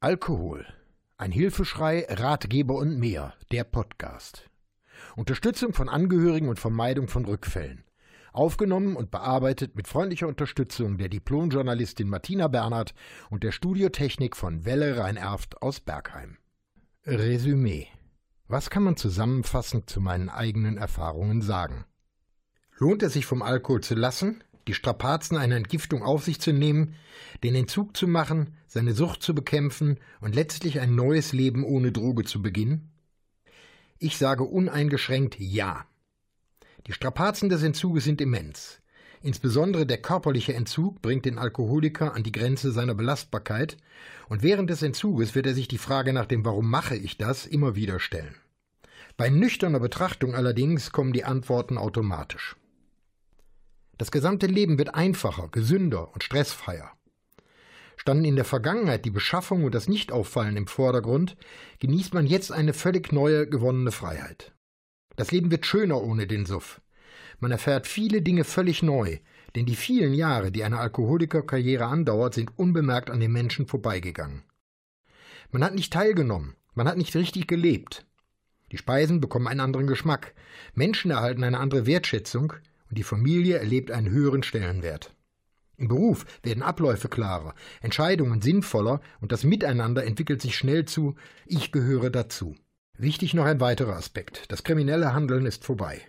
Alkohol. Ein Hilfeschrei, Ratgeber und mehr. Der Podcast. Unterstützung von Angehörigen und Vermeidung von Rückfällen. Aufgenommen und bearbeitet mit freundlicher Unterstützung der Diplomjournalistin Martina Bernhard und der Studiotechnik von Welle Rhein-Erft aus Bergheim. Resümee. Was kann man zusammenfassend zu meinen eigenen Erfahrungen sagen? Lohnt es sich vom Alkohol zu lassen, die Strapazen einer Entgiftung auf sich zu nehmen, den Entzug zu machen, seine Sucht zu bekämpfen und letztlich ein neues Leben ohne Droge zu beginnen? Ich sage uneingeschränkt Ja. Die Strapazen des Entzuges sind immens. Insbesondere der körperliche Entzug bringt den Alkoholiker an die Grenze seiner Belastbarkeit, und während des Entzuges wird er sich die Frage nach dem Warum mache ich das immer wieder stellen. Bei nüchterner Betrachtung allerdings kommen die Antworten automatisch. Das gesamte Leben wird einfacher, gesünder und stressfreier. Standen in der Vergangenheit die Beschaffung und das Nichtauffallen im Vordergrund, genießt man jetzt eine völlig neue gewonnene Freiheit. Das Leben wird schöner ohne den Suff. Man erfährt viele Dinge völlig neu, denn die vielen Jahre, die eine Alkoholikerkarriere andauert, sind unbemerkt an den Menschen vorbeigegangen. Man hat nicht teilgenommen, man hat nicht richtig gelebt. Die Speisen bekommen einen anderen Geschmack, Menschen erhalten eine andere Wertschätzung, und die Familie erlebt einen höheren Stellenwert. Im Beruf werden Abläufe klarer, Entscheidungen sinnvoller und das Miteinander entwickelt sich schnell zu Ich gehöre dazu. Wichtig noch ein weiterer Aspekt. Das kriminelle Handeln ist vorbei.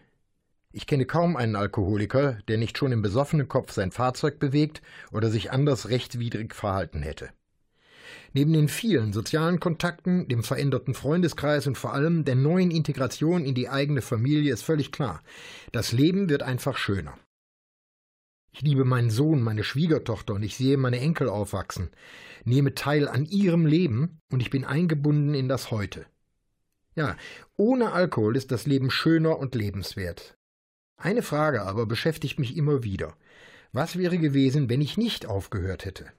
Ich kenne kaum einen Alkoholiker, der nicht schon im besoffenen Kopf sein Fahrzeug bewegt oder sich anders rechtswidrig verhalten hätte. Neben den vielen sozialen Kontakten, dem veränderten Freundeskreis und vor allem der neuen Integration in die eigene Familie ist völlig klar, das Leben wird einfach schöner. Ich liebe meinen Sohn, meine Schwiegertochter und ich sehe meine Enkel aufwachsen, nehme teil an ihrem Leben und ich bin eingebunden in das Heute. Ja, ohne Alkohol ist das Leben schöner und lebenswert. Eine Frage aber beschäftigt mich immer wieder. Was wäre gewesen, wenn ich nicht aufgehört hätte?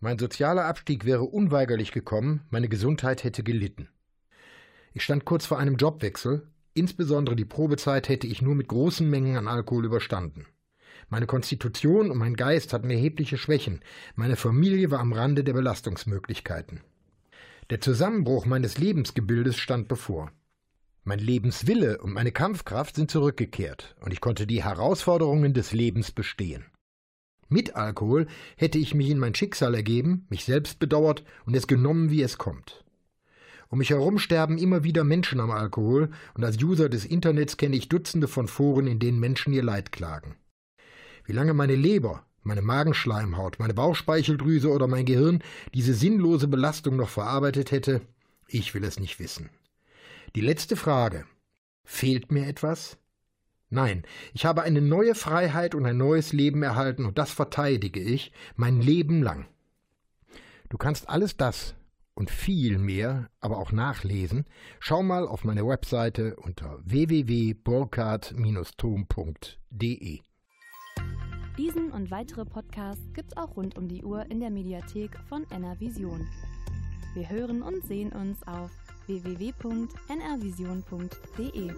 Mein sozialer Abstieg wäre unweigerlich gekommen, meine Gesundheit hätte gelitten. Ich stand kurz vor einem Jobwechsel, insbesondere die Probezeit hätte ich nur mit großen Mengen an Alkohol überstanden. Meine Konstitution und mein Geist hatten erhebliche Schwächen, meine Familie war am Rande der Belastungsmöglichkeiten. Der Zusammenbruch meines Lebensgebildes stand bevor. Mein Lebenswille und meine Kampfkraft sind zurückgekehrt, und ich konnte die Herausforderungen des Lebens bestehen. Mit Alkohol hätte ich mich in mein Schicksal ergeben, mich selbst bedauert und es genommen, wie es kommt. Um mich herum sterben immer wieder Menschen am Alkohol, und als User des Internets kenne ich Dutzende von Foren, in denen Menschen ihr Leid klagen. Wie lange meine Leber, meine Magenschleimhaut, meine Bauchspeicheldrüse oder mein Gehirn diese sinnlose Belastung noch verarbeitet hätte, ich will es nicht wissen. Die letzte Frage. Fehlt mir etwas? Nein, ich habe eine neue Freiheit und ein neues Leben erhalten und das verteidige ich mein Leben lang. Du kannst alles das und viel mehr aber auch nachlesen. Schau mal auf meine Webseite unter www.burkhard-tom.de. Diesen und weitere Podcasts gibt's auch rund um die Uhr in der Mediathek von NRVision. Wir hören und sehen uns auf www.nrvision.de.